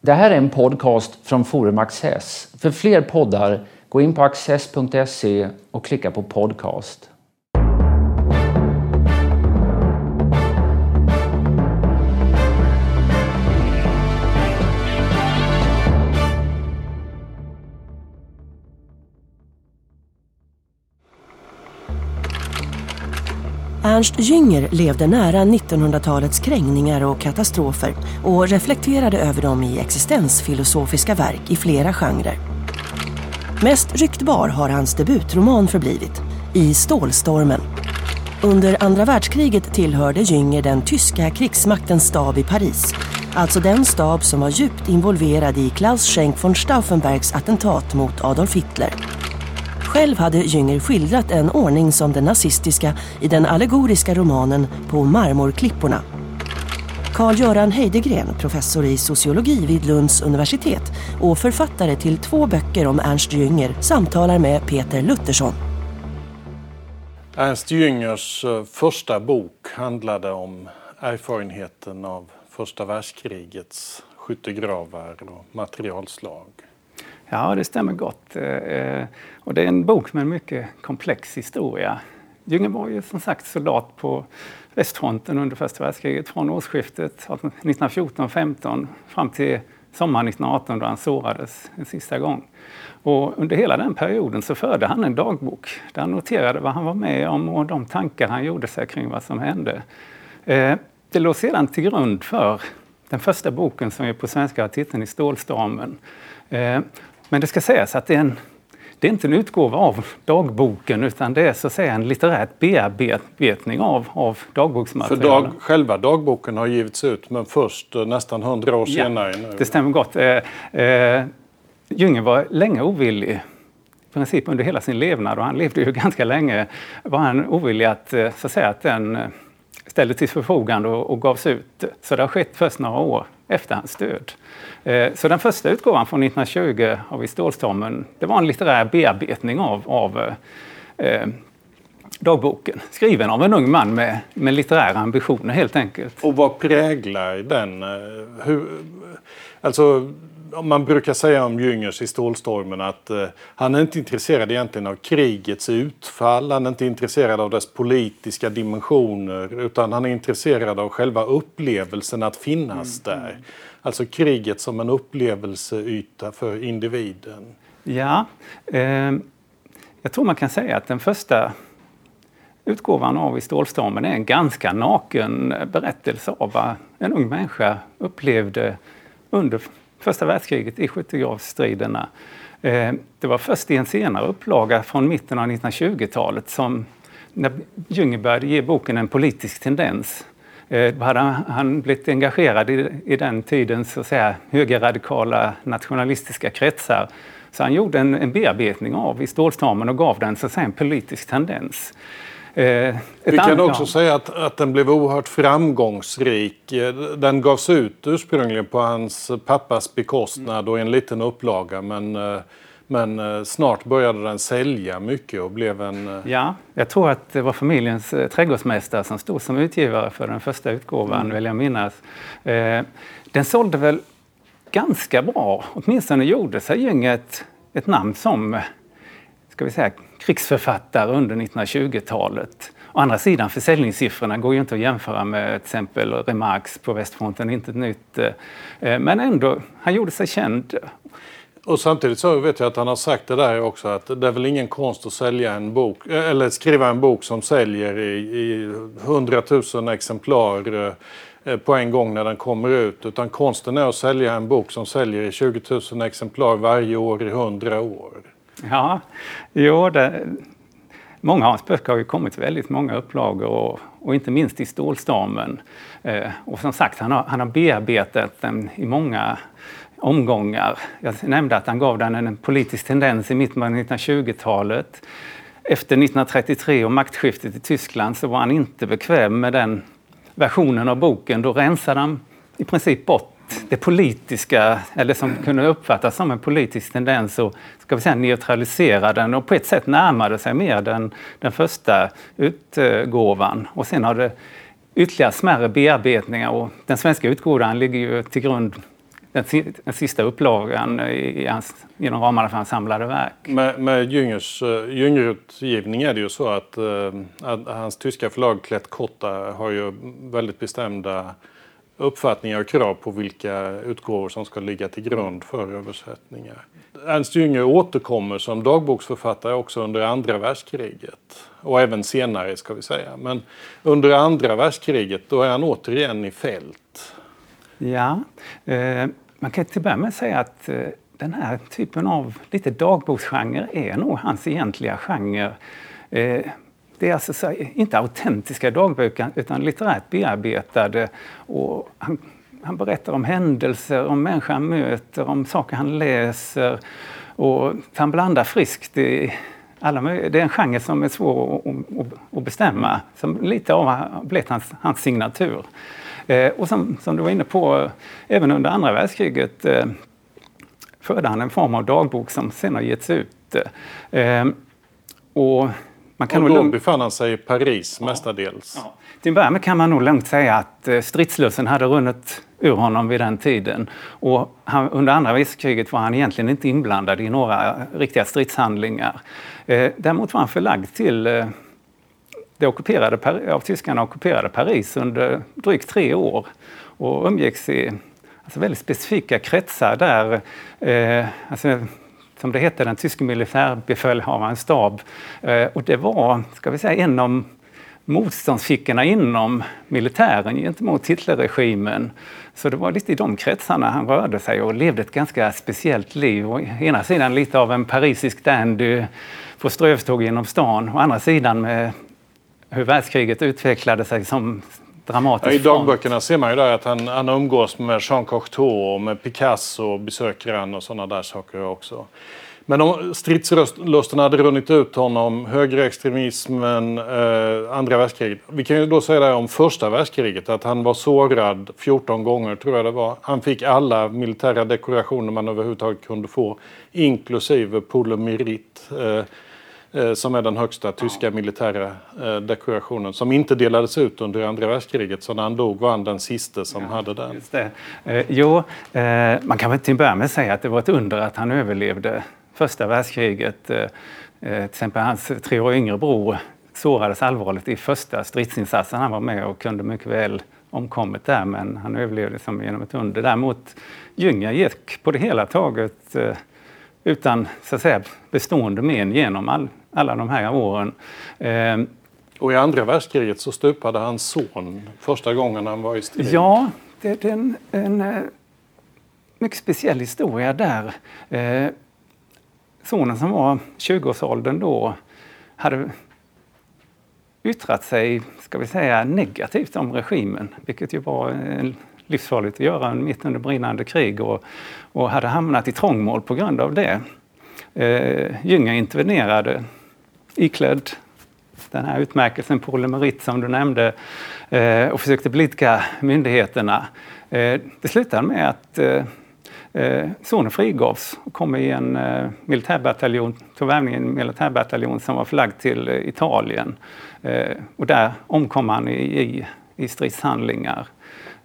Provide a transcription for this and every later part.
Det här är en podcast från Forum Access. För fler poddar, gå in på access.se och klicka på podcast. Ernst Jünger levde nära 1900-talets krängningar och katastrofer och reflekterade över dem i existensfilosofiska verk i flera genrer. Mest ryktbar har hans debutroman förblivit, I stålstormen. Under andra världskriget tillhörde Jünger den tyska krigsmaktens stab i Paris. Alltså den stab som var djupt involverad i Klaus Schenk von Stauffenbergs attentat mot Adolf Hitler. Själv hade Jünger skildrat en ordning som den nazistiska i den allegoriska romanen På marmorklipporna. Carl-Göran Heidegren, professor i sociologi vid Lunds universitet och författare till två böcker om Ernst Jünger, samtalar med Peter Luttersson. Ernst Jüngers eh, första bok handlade om erfarenheten av första världskrigets skyttegravar och materialslag. Ja, det stämmer gott. Eh, eh, och det är en bok med en mycket komplex historia. Jünger var ju som sagt soldat på västfronten under första världskriget från årsskiftet 1914-15 fram till sommaren 1918 då han sårades en sista gång. Och under hela den perioden så förde han en dagbok där han noterade vad han var med om och de tankar han gjorde sig kring vad som hände. Eh, det låg sedan till grund för den första boken som är på svenska har titeln I stålstormen. Eh, men det ska sägas att det är, en, det är inte en utgåva av dagboken utan det är så att säga en litterärt bearbetning av, av dagboksmaterialet. För dag, själva dagboken har givits ut men först eh, nästan hundra år ja, senare. Nu. Det stämmer gott. Eh, eh, Jünger var länge ovillig i princip under hela sin levnad och han levde ju ganska länge var han ovillig att, eh, så att säga, att den ställdes till förfogande och, och gavs ut. Så det har skett först några år efter hans död. Eh, så den första utgåvan från 1920 av I stålstormen, det var en litterär bearbetning av, av eh, eh, dagboken. Skriven av en ung man med, med litterära ambitioner helt enkelt. Och vad präglar den? Eh, Hur, alltså, man brukar säga om Jüngers i Stålstormen att eh, han är inte intresserad egentligen av krigets utfall, han är inte intresserad av dess politiska dimensioner utan han är intresserad av själva upplevelsen att finnas mm. där. Alltså kriget som en upplevelseyta för individen. Ja, eh, jag tror man kan säga att den första utgåvan av I stålstormen är en ganska naken berättelse av vad en ung människa upplevde under första världskriget i skyttegravsstriderna. Eh, det var först i en senare upplaga från mitten av 1920-talet som när Jünger började ge boken en politisk tendens. Eh, Då hade han blivit engagerad i, i den tidens så att säga, högerradikala nationalistiska kretsar. Så han gjorde en, en bearbetning av i stålstormen och gav den så att säga, en politisk tendens. Eh, Vi kan också säga att, att den blev oerhört framgångsrik. Eh, den gavs ut ursprungligen på hans pappas bekostnad och en liten upplaga men, eh, men snart började den sälja mycket och blev en... Ja, jag tror att det var familjens trädgårdsmästare som stod som utgivare för den första utgåvan, mm. vill jag minnas. Den sålde väl ganska bra, åtminstone gjorde sig gänget ett namn som ska vi säga, krigsförfattare under 1920-talet. Å andra sidan, försäljningssiffrorna går ju inte att jämföra med till exempel Remarques på västfronten, inte ett nytt. Eh, men ändå, han gjorde sig känd. Och samtidigt så vet jag att han har sagt det där också att det är väl ingen konst att sälja en bok eh, eller skriva en bok som säljer i, i 100 000 exemplar eh, på en gång när den kommer ut. Utan konsten är att sälja en bok som säljer i 20 000 exemplar varje år i 100 år. Ja, jo, det, många av hans böcker har ju kommit väldigt många upplagor och, och inte minst i Stålstormen. Eh, och som sagt, han har, han har bearbetat den i många omgångar. Jag nämnde att han gav den en politisk tendens i mitten av 1920-talet. Efter 1933 och maktskiftet i Tyskland så var han inte bekväm med den versionen av boken. Då rensade han i princip bort det politiska, eller som kunde uppfattas som en politisk tendens och ska vi säga, neutralisera den och på ett sätt närmade sig mer den, den första utgåvan. Och sen har det ytterligare smärre bearbetningar och den svenska utgåvan ligger ju till grund den, den sista upplagan i hans, inom ramarna för hans samlade verk. Med, med Jüngers, eh, Jüngerutgivning är det ju så att, eh, att hans tyska förlag Klett Kotta har ju väldigt bestämda uppfattningar och krav på vilka utgåvor som ska ligga till grund för översättningar. Ernst Jünger återkommer som dagboksförfattare också under andra världskriget och även senare ska vi säga. Men under andra världskriget då är han återigen i fält. Ja, eh, man kan till att börja med säga att eh, den här typen av lite dagboksgenre är nog hans egentliga genre. Eh, det är alltså så, inte autentiska dagböcker utan litterärt bearbetade. Och han, han berättar om händelser, om människor han möter, om saker han läser. Och han blandar friskt i alla Det är en genre som är svår att, att, bestämma, som lite av har blivit hans, hans signatur. Eh, och som, som, du var inne på, även under andra världskriget eh, förde han en form av dagbok som sen har getts ut. Eh, och man kan och då lugnt... befann han sig i Paris ja. mestadels. Ja. Till början med kan man nog lugnt säga att eh, stridslusten hade runnit ur honom vid den tiden. Och han, under andra världskriget var han egentligen inte inblandad i några riktiga stridshandlingar. Eh, däremot var han förlagd till eh, det ockuperade, av tyskarna ockuperade Paris under drygt tre år och umgicks i alltså väldigt specifika kretsar där eh, alltså, som det hette, den tyske militärbefälhavarens stab. Eh, och det var, ska vi säga, en av motståndsfickorna inom militären gentemot Hitlerregimen. Så det var lite i de kretsarna han rörde sig och levde ett ganska speciellt liv. Å ena sidan lite av en parisisk dandy på strövtåg genom stan, å andra sidan med hur världskriget utvecklade sig som dramatisk ja, I dagböckerna ser man ju där att han, han umgås med Jean Cocteau och med Picasso besöker han och sådana där saker också. Men om stridslusten hade runnit ut honom, högerextremismen, eh, andra världskriget. Vi kan ju då säga det om första världskriget att han var sårad 14 gånger tror jag det var. Han fick alla militära dekorationer man överhuvudtaget kunde få, inklusive Polomirit. Eh, Eh, som är den högsta tyska militära eh, dekorationen som inte delades ut under andra världskriget. Så när han dog var han den sista som ja, hade den. Just det. Eh, jo, eh, man kan väl till en början med säga att det var ett under att han överlevde första världskriget. Eh, till exempel hans tre år yngre bror sårades allvarligt i första stridsinsatsen han var med och kunde mycket väl omkommit där men han överlevde som genom ett under. Däremot Jünger gick på det hela taget eh, utan så att säga, bestående men genom all, alla de här åren. Eh, och i andra världskriget så stupade hans son första gången han var i strid. Ja, det, är en, en, en eh, mycket speciell historia där. Eh, sonen som var 20-årsåldern då hade yttrat sig, ska vi säga, negativt om regimen, vilket ju var livsfarligt att göra mitt under brinnande krig och, och hade hamnat i trångmål på grund av det. Eh, Jünger intervenerade iklädd den här utmärkelsen Polymerit som du nämnde eh, och försökte blidka myndigheterna. Eh, det slutade med att eh, eh sonen frigavs och kom i en eh, militärbataljon, tog värvning i en militärbataljon som var förlagd till eh, Italien. Eh, och där omkom han i, i, i stridshandlingar.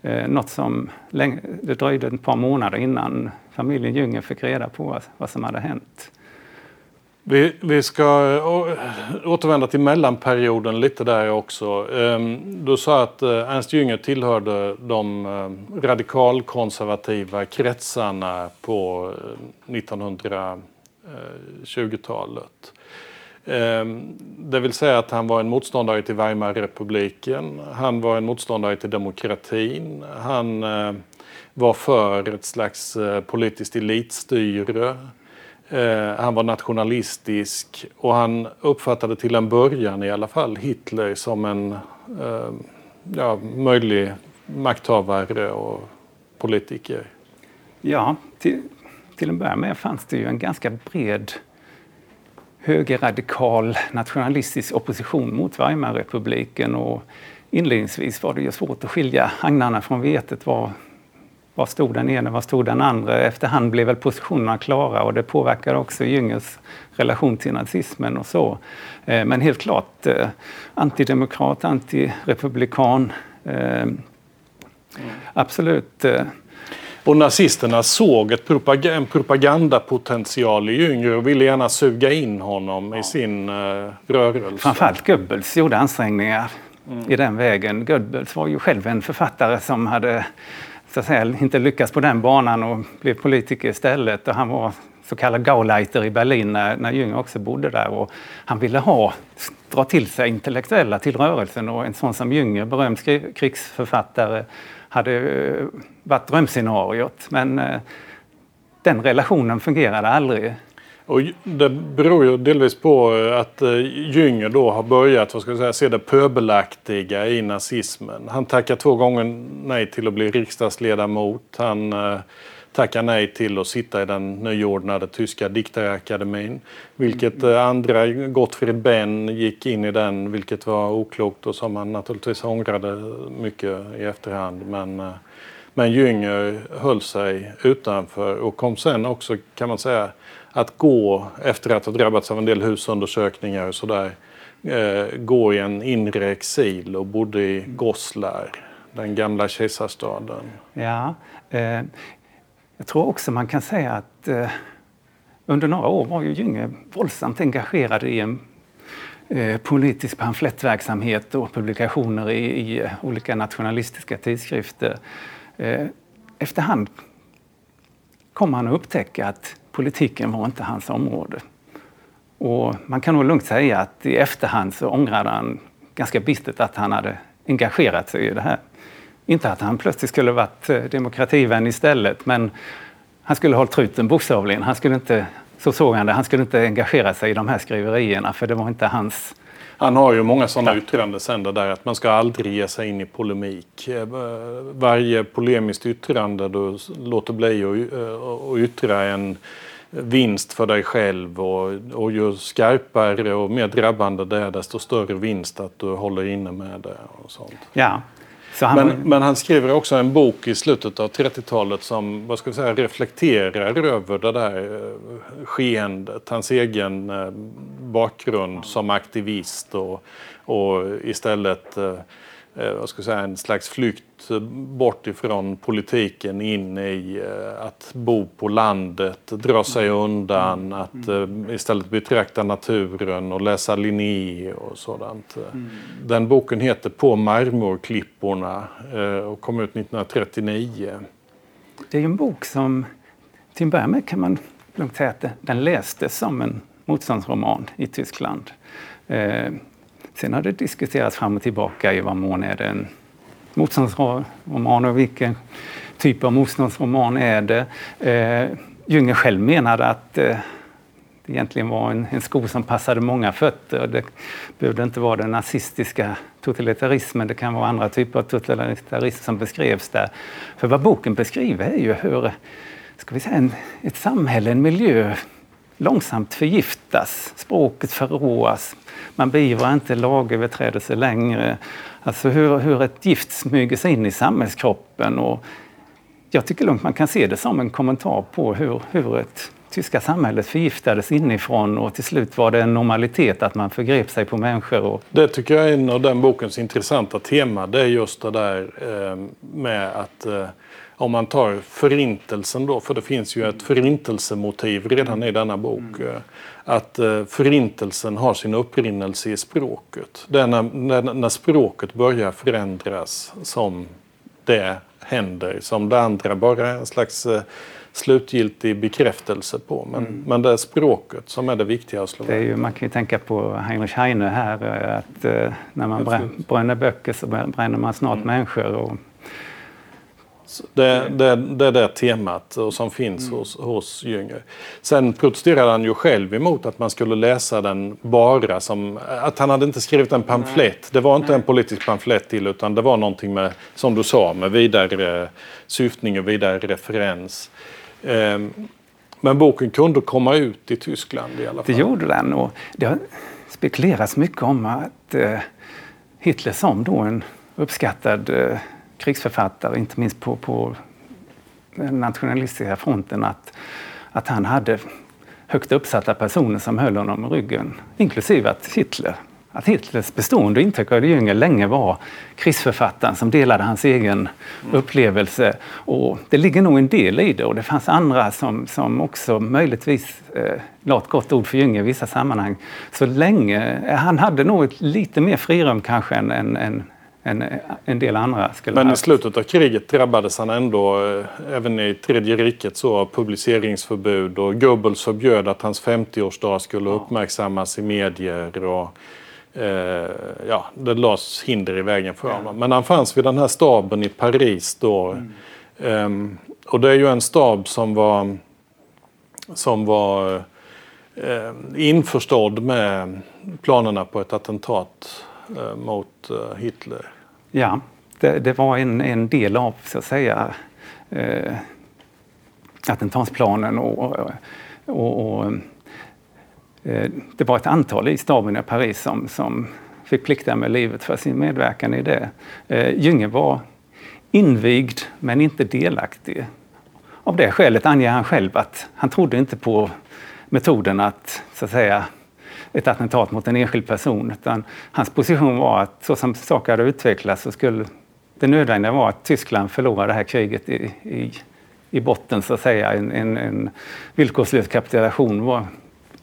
Eh, något som länge, det dröjde ett par månader innan familjen Jünger fick reda på vad, vad som hade hänt. Vi, vi ska eh, återvända till mellanperioden lite där också. Ehm, du sa att eh, Ernst Jünger tillhörde de eh, radikalkonservativa kretsarna på 1920-talet. Ehm, det vill säga att han var en motståndare till Weimarrepubliken. Han var en motståndare till demokratin. Han eh, var för ett slags eh, politiskt elitstyre. Eh, han var nationalistisk och han uppfattade till en början i alla fall Hitler som en ehm, ja, möjlig makthavare och politiker. Ja, till, till en början med fanns det ju en ganska bred högerradikal nationalistisk opposition mot Weimarrepubliken och inledningsvis var det ju svårt att skilja agnarna från vetet. Var, var stod den ene, var stod den andra? Efterhand blev väl positionerna klara och det påverkade också Jüngers relation till nazismen och så. Eh, men helt klart eh, antidemokrat, antirepublikan. Eh, absolut. Och nazisterna såg ett propag en propagandapotential i Jünger och ville gärna suga in honom i sin eh, rörelse. Framförallt Goebbels gjorde ansträngningar mm. i den vägen. Goebbels var ju själv en författare som hade så att säga, inte lyckats på den banan och blev politiker istället. Och han var så kallad Gauleiter i Berlin när, när Jünger också bodde där. Och han ville ha, dra till sig intellektuella till rörelsen och en sån som Jünger, berömd krigsförfattare, hade eh, varit drömscenariot. Men eh, den relationen fungerade aldrig. Och det beror ju delvis på eh, att Jünger då har börjat vad ska jag säga, se det pöbelaktiga i nazismen. Han tackar två gånger nej till att bli riksdagsledamot. Han tackar nej till att sitta i den nyordnade tyska diktarakademin. Vilket eh, andra, Gottfried Benn, gick in i den, vilket var oklokt och som han naturligtvis ångrade mycket i efterhand. Men, eh, men Jünger höll sig utanför och kom sen också, kan man säga, att gå, efter att ha drabbats av en del husundersökningar och sådär, eh, gå i en inre exil och bodde i Goslar, den gamla kejsarstaden. Ja, eh, jag tror också man kan säga att eh, under några år var ju Gynge våldsamt engagerad i en eh, politisk pamflettverksamhet och publikationer i, i eh, olika nationalistiska tidskrifter. Eh, efterhand kom han att upptäcka att politiken var inte hans område. Och man kan nog lugnt säga att i efterhand så ångrade han ganska bistert att han hade engagerat sig i det här. Inte att han plötsligt skulle varit eh, demokrativän istället, men han skulle hållit truten bokstavligen. Han skulle inte, så såg han det, han skulle inte engagera sig i de här skriverierna för det var inte hans han har ju många sådana yttranden sen där att man ska aldrig ge sig in i polemik. Eh, varje polemiskt yttrande du låter bli att yttra en vinst för dig själv och, och ju skarpare och mer drabbande det är desto större vinst att du håller inne med det. Och sånt. Ja, han men, men, han skriver också en bok i slutet av 30-talet som vad ska vi säga, reflekterar över det där eh, skeendet. Hans egen eh, bakgrund som aktivist och, och istället eh, jag säga, en slags flykt bort ifrån politiken in i eh, att bo på landet, dra sig undan, att eh, istället betrakta naturen och läsa Linné och sådant. Den boken heter På marmorklipporna och kom ut 1939. Det är en bok som, till att börja med kan man lugnt säga att den lästes som en motståndsroman i Tyskland. Sen har det diskuterats fram och tillbaka i vad mån är det en motståndsroman och vilken typ av motståndsroman är det. Eh, Jünger själv menade att eh, det egentligen var en, en sko som passade många fötter. Det behövde inte vara den nazistiska totalitarismen, det kan vara andra typer av totalitarism som beskrevs där. För vad boken beskriver är ju hur ska vi säga, en, ett samhälle, en miljö långsamt förgiftas, språket förråas, man beivrar inte lagöverträdelser längre. Alltså hur, hur ett gift smyger sig in i samhällskroppen. Och jag tycker lugnt man kan se det som en kommentar på hur, hur ett tyska samhället förgiftades inifrån och till slut var det en normalitet att man förgrep sig på människor. Och... Det tycker jag är en av den bokens intressanta tema. Det är just det där eh, med att eh, om man tar förintelsen då, för det finns ju ett förintelsemotiv redan i denna bok. Mm. Eh, att eh, förintelsen har sin upprinnelse i språket. Det är när, när, när språket börjar förändras som det händer, som det andra bara är en slags eh, slutgiltig bekräftelse på. Men, mm. men det är språket som är det viktiga att slå det är ju, Man kan ju tänka på Heinrich Heine här, att när man bränner böcker så bränner man snart mm. människor. Och det, det, det är det temat som finns mm. hos, hos Jünger. Sen protesterade han ju själv emot att man skulle läsa den bara som... Att han hade inte skrivit en pamflett. Det var inte Nej. en politisk pamflett till utan det var någonting med, som du sa, med vidare syftning och vidare referens. Ehm, men boken kunde komma ut i Tyskland i alla fall. Det gjorde den och det har spekulerats mycket om att eh, Hitler som då en uppskattad eh, krigsförfattare, inte minst på, på den nationalistiska fronten, att, att han hade högt uppsatta personer som höll honom i ryggen, inklusive att Hitler att Hitlers bestående intryck av Jünger länge var krigsförfattaren som delade hans egen upplevelse. Och det ligger nog en del i det och det fanns andra som, som också möjligtvis eh, la ett gott ord för Jünger i vissa sammanhang. Så länge, eh, han hade nog ett lite mer frirum kanske än, än, än en, en del andra skulle Men i slutet av kriget drabbades han ändå, eh, även i tredje riket, så av publiceringsförbud och Goebbels förbjöd att hans 50-årsdag skulle ja. uppmärksammas i medier. Och, eh, ja, det lades hinder i vägen för ja. honom. Men han fanns vid den här staben i Paris då. Mm. Um, och det är ju en stab som var, som var uh, införstådd med planerna på ett attentat uh, mot uh, Hitler. Ja, det, det, var en, en del av så att säga eh, attentatsplanen och, och, och eh, det var ett antal i staben i Paris som, som fick plikta med livet för sin medverkan i det. Eh, Gynge var invigd men inte delaktig. Av det skälet anger han själv att han trodde inte på metoden att, så att säga, ett attentat mot en enskild person. Utan hans position var att så som saker hade utvecklats så skulle det nödvändiga vara att Tyskland förlorar det här kriget i, i, i botten så att säga. En, en, en villkorslös kapitulation var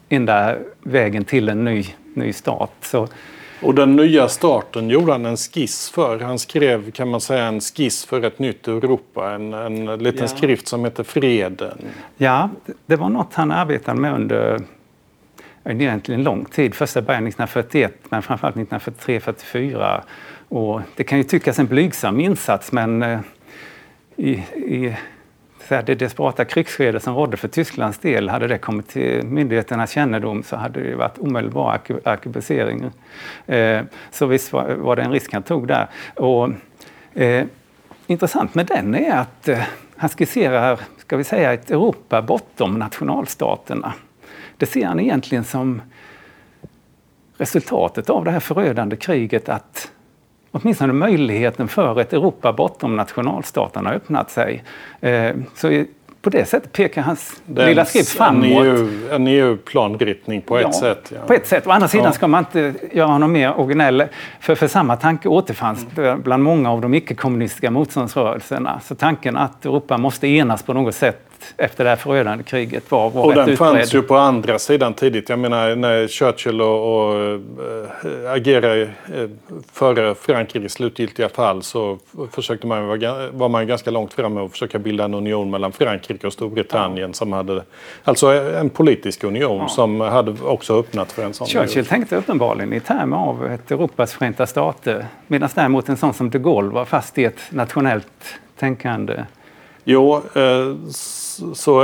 enda vägen till en ny, ny stat. Så, och den nya starten gjorde han en skiss för. Han skrev kan man säga en skiss för ett nytt Europa. En, en liten ja. skrift som heter Freden. Ja, det var något han arbetade med under egentligen lång tid. Första början 1941 men framförallt 1943-44. Och det kan ju tyckas en blygsam insats men eh, i, i det desperata krigsskede som rådde för Tysklands del, hade det kommit till myndigheternas kännedom så hade det varit omedelbar arkebusering. Eh, så visst var, det en risk han tog där. Och, eh, intressant med den är att eh, han skisserar, ska vi säga, ett Europa bortom nationalstaterna det ser han egentligen som resultatet av det här förödande kriget att åtminstone möjligheten för ett Europa bortom nationalstaterna öppnat sig. Eh, så på det sättet pekar hans Den, lilla skrift framåt. En EU-planriktning EU på ett ja, sätt. Ja. På ett sätt. Å andra sidan ja. ska man inte göra honom mer originell. För, för samma tanke återfanns mm. bland många av de icke-kommunistiska motståndsrörelserna. Så tanken att Europa måste enas på något sätt efter det här förödande kriget var, var Och den utbredd. fanns ju på andra sidan tidigt. Jag menar när Churchill och, och äh, agerade äh, före Frankrikes slutgiltiga fall så försökte man, var man ganska långt framme och försöka bilda en union mellan Frankrike och Storbritannien ja. som hade, alltså en politisk union ja. som hade också öppnat för en sån Churchill union. tänkte uppenbarligen i termer av ett Europas förenta stater medan däremot en sån som de Gaulle var fast i ett nationellt tänkande. Jo, eh, så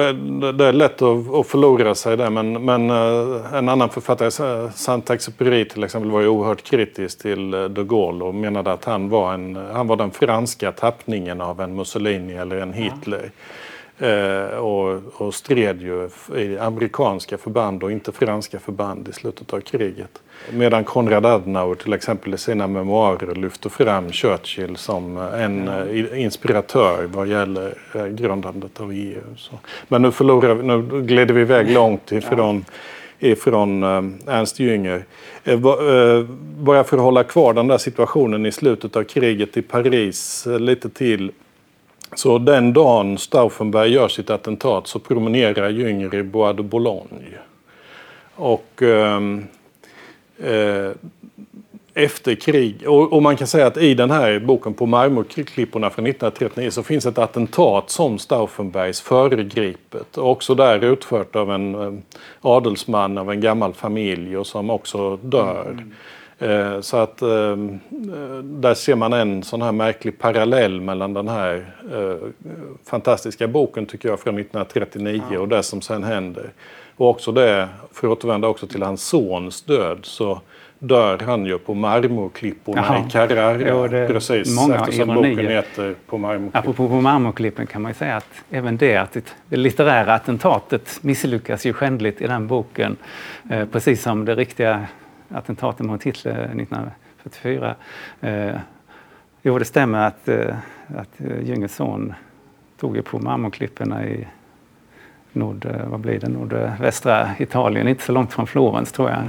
det är lätt att, förlora sig där. Men, men eh, en annan författare, Saint-Exupéry till exempel, var ju oerhört kritisk till eh, de Gaulle och menade att han var, en, han var den franska tappningen av en Mussolini eller en Hitler. Ja. Eh, och, och stred ju i amerikanska förband och inte franska förband i slutet av kriget. Medan Konrad Adenauer till exempel i sina memoarer lyfter fram Churchill som en eh, inspiratör vad gäller eh, grundandet av EU. Men nu, förlorar vi, nu glider vi iväg långt ifrån ifrån Ernst Jünger. Bara för att hålla kvar den där situationen i slutet av kriget i Paris lite till så den dagen Stauffenberg gör sitt attentat så promenerar Jünger i Bois de Boulogne. Och ehm, eh, efter krig, och, och, man kan säga att i den här boken på marmorklipporna från 1939 så finns ett attentat som Stauffenbergs föregripet. Och också där utfört av en eh, adelsman av en gammal familj och som också dör. Mm. Eh, så att ehm, eh, där ser man en sån här märklig parallell mellan den här eh, fantastiska boken tycker jag från 1939 ja. och det som sen händer. Och också det, för att återvända också till hans sons död, så dör han ju på marmorklipporna Jaha. i Carrara. Jo, det Precis, många eftersom ironier. boken heter På marmorklippen. Apropå på marmorklippen kan man ju säga att även det, att det litterära attentatet misslyckas ju skändligt i den boken. Eh, precis som det riktiga attentaten mot Hitler 1944. Eh, jo, det stämmer att, eh, att eh, Jüngers son tog på marmorklipporna i nord, eh, vad blir det, nordvästra Italien, inte så långt från Florens tror jag.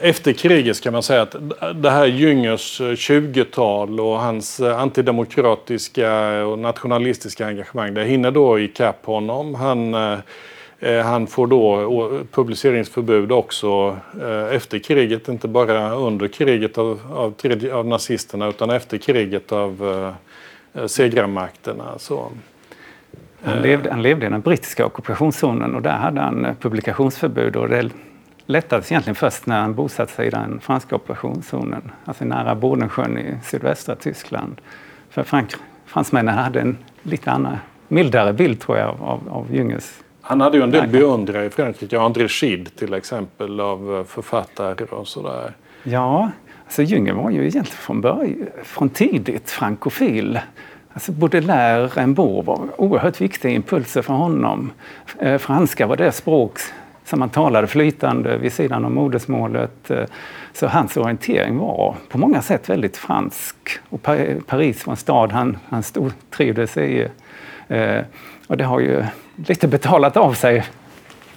Efter kriget kan man säga att det här Jüngers 20-tal eh, och hans antidemokratiska och nationalistiska engagemang, det hinner då ikapp honom. Han, Eh, han får då publiceringsförbud också eh, efter kriget, inte bara under kriget av, av, av nazisterna utan efter kriget av eh, segrarmakterna. Så. Han levde, han levde i den brittiska ockupationszonen och där hade han publikationsförbud och det lättades egentligen först när han bosatte sig i den franska ockupationszonen, alltså nära Bodensjön i sydvästra Tyskland. För frank, fransmännen hade en lite annan, mildare bild tror jag av, av Jüngers han hade ju en del beundrare i Frankrike, André Gide till exempel, av författare och sådär. Ja, alltså Jünger var ju egentligen från, början, från tidigt frankofil. Alltså Baudelaire, Rimbaud var oerhört viktiga impulser för honom. Eh, franska var det språk som han talade flytande vid sidan av modersmålet. Eh, så hans orientering var på många sätt väldigt fransk. Och Paris var en stad han, han stortrivdes i. Eh, och det har ju lite betalat av sig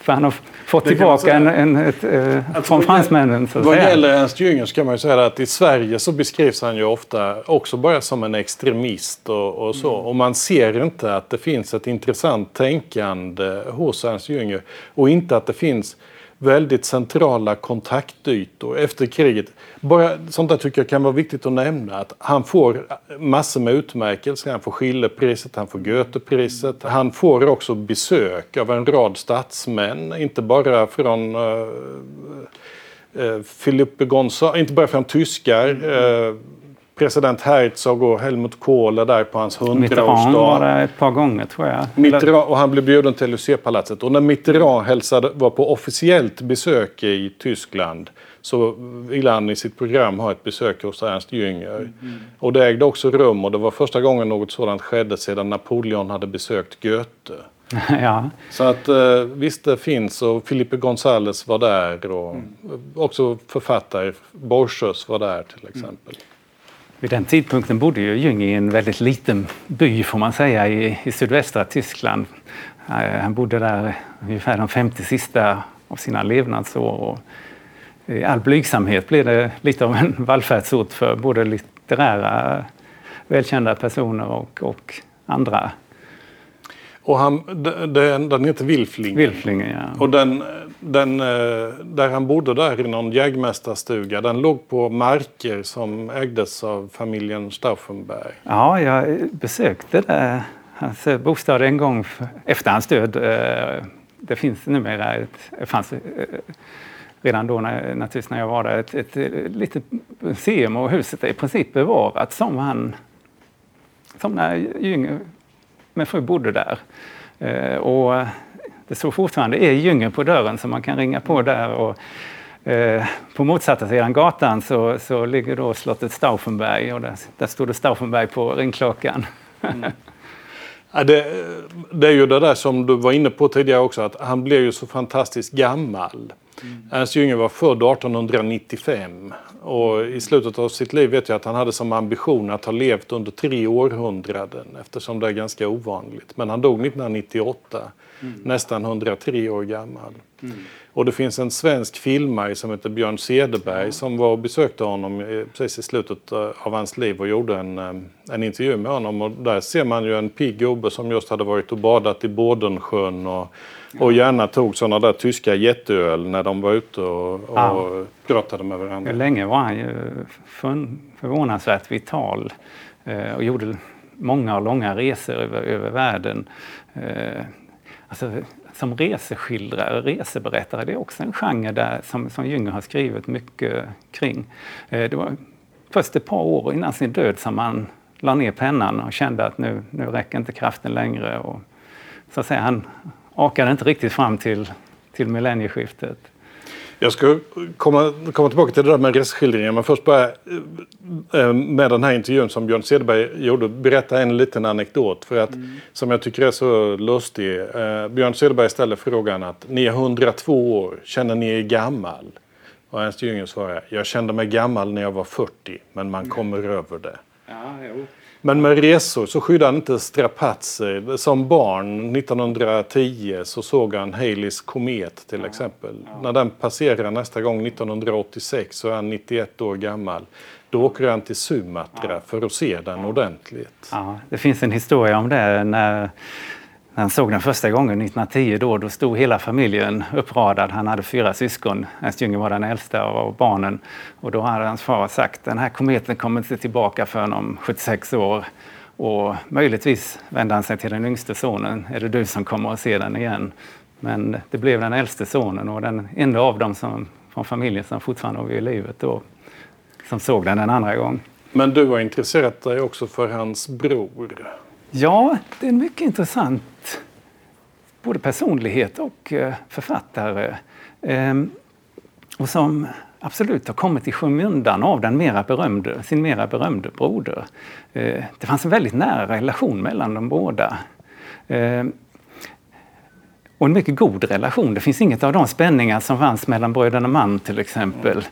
för han har fått tillbaka en, en, ett, eh, alltså, från fransmännen. Så vad säga. gäller Ernst Jünger så kan man ju säga att i Sverige så beskrivs han ju ofta också bara som en extremist och, och så. Mm. Och man ser inte att det finns ett intressant tänkande hos Ernst Jünger. Och inte att det finns väldigt centrala kontaktytor efter kriget. Bara sånt där tycker jag kan vara viktigt att nämna. Att han får massor med utmärkelser. Han får Schillerpriset, han får Goethepriset. Han får också besök av en rad statsmän. Inte bara från eh, eh, uh, uh, Filippe Gonzales, inte bara från tyskar. Uh, president Herzog och Helmut Kohl är där på hans hundraårsdag. Mitterrand var där ett par gånger tror jag. Mitterrand, och han blev bjuden till Élysée-palatset. Och när Mitterrand hälsade, var på officiellt besök i Tyskland så ville han i sitt program ha ett besök hos Ernst Jünger. Mm. Och det ägde också rum och det var första gången något sådant skedde sedan Napoleon hade besökt Goethe. ja. Så att eh, visst det finns och Felipe González var där och mm. också författare Borges var där till exempel. Mm. Vid den tidpunkten bodde ju Jung i en väldigt liten by får man säga i, i sydvästra Tyskland. Eh, han bodde där ungefär de 50 sista av sina levnadsår. Och I all blygsamhet blev det lite av en vallfärdsort för både litterära välkända personer och, och andra och han, den, den heter Wilfling. Wilfling ja. Och den, den, eh, där han bodde där i någon jägmästarstuga, den låg på marker som ägdes av familjen Stauffenberg. Ja, jag besökte det, hans bostad en gång efter hans död. Eh, det finns numera, ett, det fanns eh, redan då när, naturligtvis när jag var där, ett, ett, litet museum och huset är i princip bevarat som han som när Jünger med fru bodde där. Och det står fortfarande är Djungeln på dörren så man kan ringa på där. Och, eh, på motsatta sidan gatan så, så ligger då slottet Stauffenberg och där, där står det Stauffenberg på ringklockan. Mm. Ja, det, det, är ju det där som du var inne på tidigare också, att han blir ju så fantastiskt gammal. Mm. Ernst Jünger var född 1895 och i slutet av sitt liv vet jag att han hade som ambition att ha levt under tre århundraden eftersom det är ganska ovanligt. Men han dog 1998, mm. nästan 103 år gammal. Mm. Och det finns en svensk filmare som heter Björn Cederberg som var och besökte honom precis i slutet av hans liv och gjorde en, eh, en intervju med honom. Och där ser man ju en pigg gubbe som just hade varit och badat i Bådensjön och och gärna tog sådana där tyska jätteöl när de var ute och, och ja. pratade med varandra. Länge var han ju förvånansvärt vital eh, och gjorde många och långa resor över, över världen. Eh, alltså, som reseskildrare, reseberättare, det är också en genre där, som, som Jünger har skrivit mycket kring. Eh, det var först ett par år innan sin död som han la ner pennan och kände att nu, nu räcker inte kraften längre. Och, så att säga, han, orkade inte riktigt fram till, till millennieskiftet. Jag ska komma, komma tillbaka till det där med reseskildringar men först bara eh, med den här intervjun som Björn Cederberg gjorde berätta en liten anekdot för att mm. som jag tycker är så lustig. Eh, Björn Cederberg ställer frågan att ni är 102 år, känner ni er gammal? Och Ernst Jünger svarar, jag kände mig gammal när jag var 40 men man kommer över det. Ja, jo. Men med resor så skyddade han inte strapatser. Som barn 1910 så såg han Haleys komet till exempel. När den passerar nästa gång 1986 så är han 91 år gammal. Då åker han till Sumatra för att se den ordentligt. Ja, det finns en historia om det. När när han såg den första gången 1910 då, då stod hela familjen uppradad. Han hade fyra syskon. Ernst Jünger var den äldsta av barnen. Och då hade hans far sagt den här kometen kommer inte tillbaka förrän om 76 år. Och möjligtvis vände han sig till den yngste sonen. Är det du som kommer att se den igen? Men det blev den äldste sonen och den enda av dem som, från familjen som fortfarande var i livet då, som såg den en andra gång. Men du har intresserat dig också för hans bror. Ja, det är en mycket intressant både personlighet och eh, författare. Ehm, och som absolut har kommit i skymundan av den mera berömde, sin mera berömde broder. Eh, det fanns en väldigt nära relation mellan de båda. Ehm, och en mycket god relation. Det finns inget av de spänningar som fanns mellan bröderna Mann till exempel.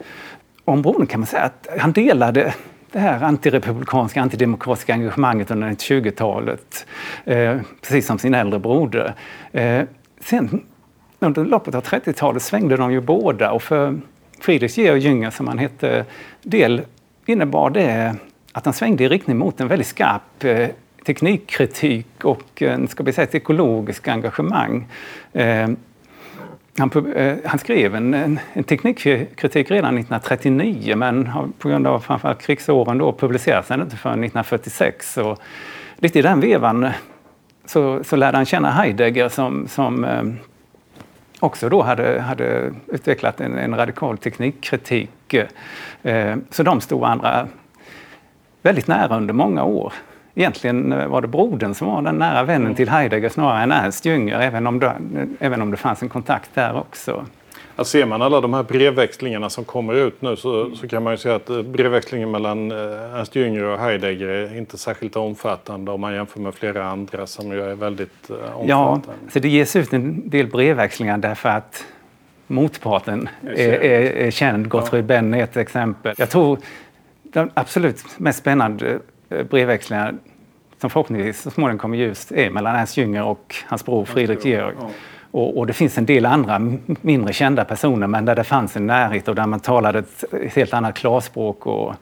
Om brodern kan man säga att han delade det här antirepublikanska, antidemokratiska engagemanget under 20-talet, eh, precis som sin äldre broder. Eh, sen under loppet av 30-talet svängde de ju båda och för Friedrich Georg Jünger, som han hette, del innebar det att han svängde i riktning mot en väldigt skarp eh, teknikkritik och en, ska vi säga, ett ekologiskt engagemang. Eh, han, eh, han, skrev en, en, en, teknikkritik redan 1939 men på grund av framförallt krigsåren då publicerades den inte förrän 1946. Och lite i den vevan eh, så, så lärde han känna Heidegger som, som eh, också då hade, hade utvecklat en, en radikal teknikkritik. Eh, så de stod varandra väldigt nära under många år egentligen eh, var det brodern som var den nära vännen till Heidegger snarare än Ernst Jünger, även om det, även om det fanns en kontakt där också. Ja, ser man alla de här brevväxlingarna som kommer ut nu så, så kan man ju säga att eh, brevväxlingen mellan eh, Ernst Jünger och Heidegger är inte särskilt omfattande om man jämför med flera andra som ju är väldigt omfattande. Ja, så det ges ut en del brevväxlingar därför att motparten är, är, är känd. Gottfried ja. Benn är ett exempel. Jag tror den absolut mest spännande brevväxlingar som förhoppningsvis så småningom kommer ljust är mellan Ernst Jünger och hans bror Friedrich Georg. Och, och, det finns en del andra mindre kända personer men där det fanns en närhet och där man talade ett, ett helt annat klarspråk och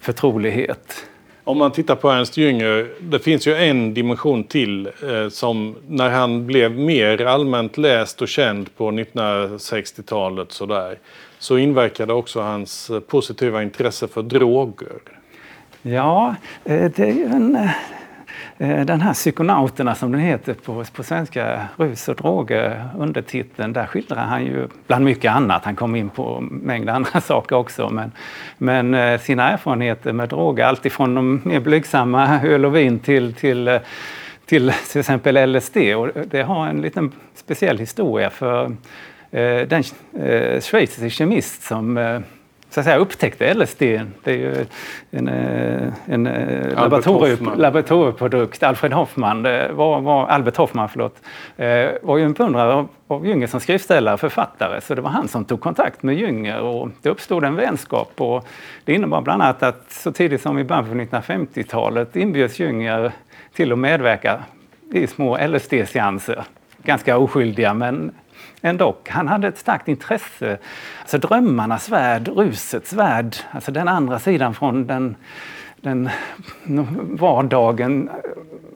förtrolighet. Om man tittar på Ernst Jünger, det finns ju en dimension till eh, som när han blev mer allmänt läst och känd på 1960-talet sådär, så inverkade också hans positiva intresse för droger. Ja, eh, det är ju en, eh, Eh, den här Psykonauterna som den heter på, på svenska, Rus och droger, undertiteln, där skildrar han ju bland mycket annat, han kom in på mängd andra saker också, men, men eh, sina erfarenheter med droger, alltifrån de mer blygsamma öl och vin till, till eh, till till exempel LSD och det har en liten speciell historia för den schweiziske kemist som så att säga, upptäckte LSD. Det är ju en, eh, en eh, laboratorie, laboratorieprodukt. Alfred Hoffman, var, var, Albert Hoffman förlåt, eh, var ju en beundrare av, av Jünger som skriftställare och författare. Så det var han som tog kontakt med Jünger och det uppstod en vänskap. Och det innebar bland annat att så tidigt som i början på 1950-talet inbjöds Jünger till att medverka i små LSD-seanser. Ganska oskyldiga men ändå. Han hade ett starkt intresse. Alltså drömmarnas värld, rusets värld, alltså den andra sidan från den, den vardagen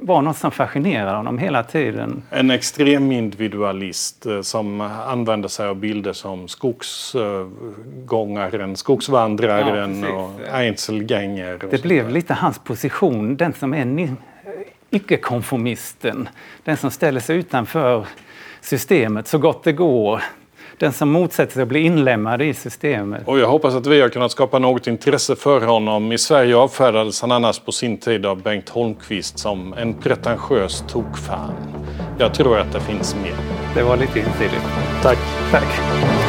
var något som fascinerade honom hela tiden. En extrem individualist eh, som använde sig av bilder som skogsgångaren, skogsvandraren ja, och Einzelgänger. Och det blev lite hans position, den som är icke-konformisten. Den som ställer sig utanför systemet så gott det går. Den som motsätter sig att bli inlemmad i systemet. Och jag hoppas att vi har kunnat skapa något intresse för honom. I Sverige avfärdades han annars på sin tid av Bengt Holmqvist som en pretentiös tokfan. Jag tror att det finns mer. Det var lite ensidigt. Tack. Tack.